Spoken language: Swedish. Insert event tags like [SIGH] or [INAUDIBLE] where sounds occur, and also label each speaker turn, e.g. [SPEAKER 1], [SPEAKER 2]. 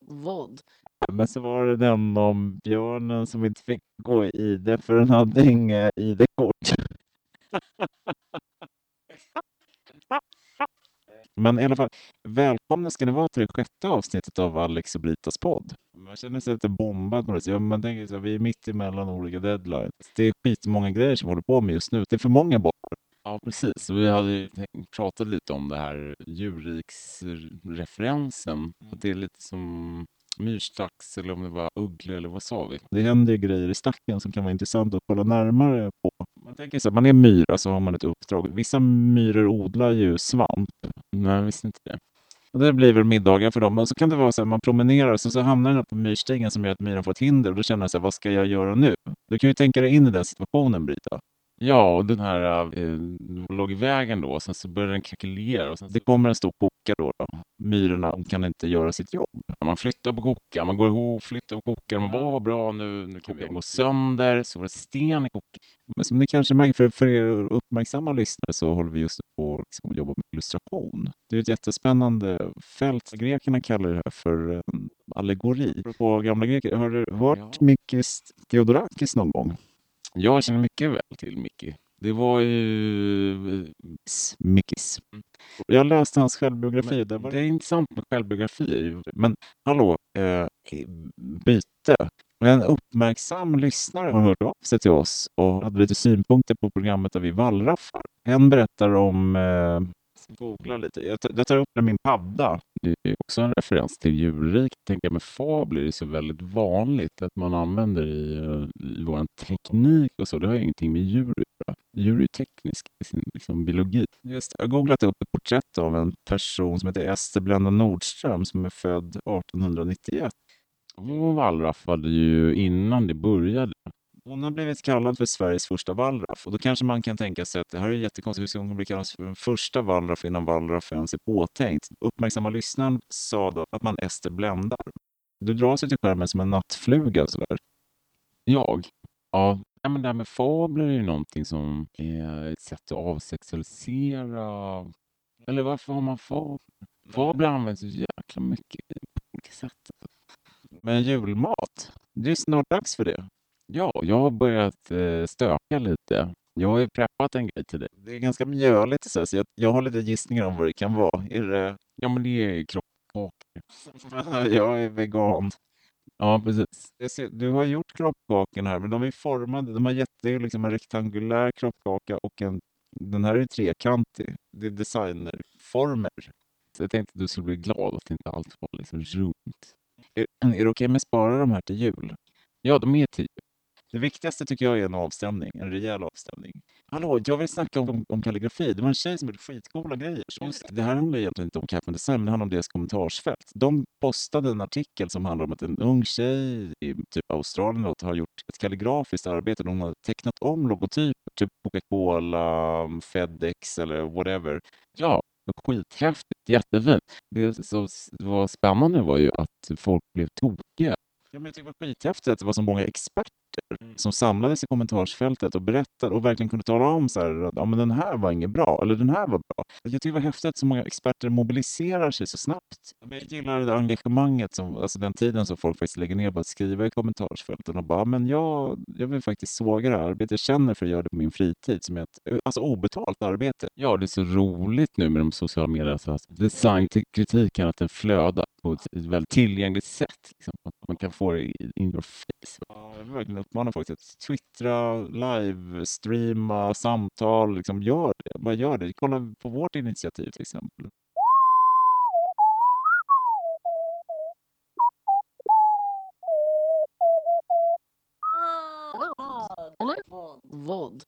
[SPEAKER 1] Vod.
[SPEAKER 2] Men så var det den om björnen som inte fick gå i ID för den hade inget ID-kort. Men i alla fall, välkomna ska ni vara till det sjätte avsnittet av Alex och Britas podd. Man känner sig lite bombad på det. Ja, man tänker så här, vi är mitt emellan olika deadlines. Det är skitmånga grejer som vi håller på med just nu. Det är för många bollar.
[SPEAKER 3] Ja, precis. Vi hade ju pratat lite om det här djurriksreferensen. Att det är lite som myrstax eller om det var ugglor eller vad sa vi?
[SPEAKER 2] Det händer ju grejer i stacken som kan vara intressant att kolla närmare på. Man tänker så här, man är myra så har man ett uppdrag. Vissa myror odlar ju svamp.
[SPEAKER 3] Nej, jag visste inte det.
[SPEAKER 2] Och det blir väl middagar för dem. Och så kan det vara så att man promenerar och så, så hamnar den på myrstegen som gör att myran får ett hinder. Och då känner jag så här, vad ska jag göra nu? Du kan ju tänka dig in i den situationen, Brita.
[SPEAKER 3] Ja, och den här eh, låg i vägen då sen så började den krackelera och sen
[SPEAKER 2] Det kommer en stor koka då. då. Myrorna kan inte göra sitt jobb.
[SPEAKER 3] Man flyttar på kokan, man går ihop, flyttar på kokan. Man bara, "Åh, vad bra, nu, nu kan vi gå sönder. Så var det sten i kokan.
[SPEAKER 2] Men som ni kanske märker, för, för er uppmärksamma lyssnare så håller vi just på liksom, att jobba med illustration. Det är ett jättespännande fält. Grekerna kallar det här för eh, allegori. På gamla greker, har du hört
[SPEAKER 3] Ja.
[SPEAKER 2] Mikis Theodorakis någon gång?
[SPEAKER 3] Jag känner mycket väl till Micke. Det var ju...
[SPEAKER 2] Mikis. Jag läste hans självbiografi.
[SPEAKER 3] Men
[SPEAKER 2] var
[SPEAKER 3] det är intressant med självbiografier.
[SPEAKER 2] Men hallå, eh, byte. En uppmärksam lyssnare har hört av sig till oss och hade lite synpunkter på programmet där vi wallraffar. En berättar om, eh, googla lite, jag tar, jag tar upp den i min padda.
[SPEAKER 3] Det är också en referens till djurrik. Tänker jag med fabler är så väldigt vanligt att man använder i, eh, i vår teknik och så. Det har ju ingenting med djur att göra. Djur är ju tekniska i sin liksom, biologi.
[SPEAKER 2] Just, jag har googlat upp ett porträtt av en person som heter Ester Blenda Nordström som är född 1891.
[SPEAKER 3] Hon wallraffade ju innan det började.
[SPEAKER 2] Hon har blivit kallad för Sveriges första wallraff och då kanske man kan tänka sig att det här är jättekonstigt. Hur ska hon bli kallad för den första wallraff innan wallraff ens är påtänkt? Uppmärksamma lyssnaren sa då att man Ester bländar. Du drar sig till skärmen som en nattfluga sådär.
[SPEAKER 3] Jag? Ja, nej, men det här med fabler är ju någonting som är ett sätt att avsexualisera. Eller varför har man fabler? Fabler används så jäkla mycket på olika sätt.
[SPEAKER 2] Men julmat, det är snart dags för det.
[SPEAKER 3] Ja, jag har börjat eh, stöka lite. Jag har ju preppat en grej till dig.
[SPEAKER 2] Det är ganska mjöligt så, här, så jag, jag har lite gissningar om vad det kan vara. Är det...
[SPEAKER 3] Ja, men det är kroppkakor. [LAUGHS]
[SPEAKER 2] jag är vegan.
[SPEAKER 3] Ja, precis.
[SPEAKER 2] Ser, du har gjort kroppkakorna här, men de är formade. De har gett det är liksom en rektangulär kroppkaka och en, den här är trekantig. Det är designerformer.
[SPEAKER 3] Så jag tänkte att du skulle bli glad att inte allt var liksom runt.
[SPEAKER 2] Är, är det okej med att spara de här till jul?
[SPEAKER 3] Ja, de är till jul.
[SPEAKER 2] Det viktigaste tycker jag är en avstämning, en rejäl avstämning. Hallå, jag vill snacka om, om kalligrafi. Det var en tjej som gjorde skitcoola grejer. Just, det här handlar egentligen inte om Captain Design, men det handlar om deras kommentarsfält. De postade en artikel som handlar om att en ung tjej i typ Australien då, har gjort ett kalligrafiskt arbete. De har tecknat om logotyper, typ Coca-Cola, um, Fedex eller whatever.
[SPEAKER 3] Ja, skithäftigt. Jättefint. Det som var spännande var ju att folk blev tokiga.
[SPEAKER 2] Ja, men jag tycker det var skithäftigt att det var så många experter som samlades i kommentarsfältet och berättade och verkligen kunde tala om så här att ja, men den här var inget bra eller den här var bra. Jag tycker det var häftigt att så många experter mobiliserar sig så snabbt. Jag gillar det engagemanget, som, alltså den tiden som folk faktiskt lägger ner på att skriva i kommentarsfälten och bara, men jag, jag vill faktiskt såga det här arbetet. Jag känner för att göra det på min fritid som är ett alltså obetalt arbete.
[SPEAKER 3] Ja, det är så roligt nu med de sociala medierna. Så att designkritiken, att den flödar på ett väldigt tillgängligt sätt. Liksom. Att man kan få det in your face.
[SPEAKER 2] Ja, jag vill verkligen uppmana folk att twittra, livestreama, samtal. Liksom, gör det. Bara gör det. Kolla på vårt initiativ till exempel.
[SPEAKER 1] Vod.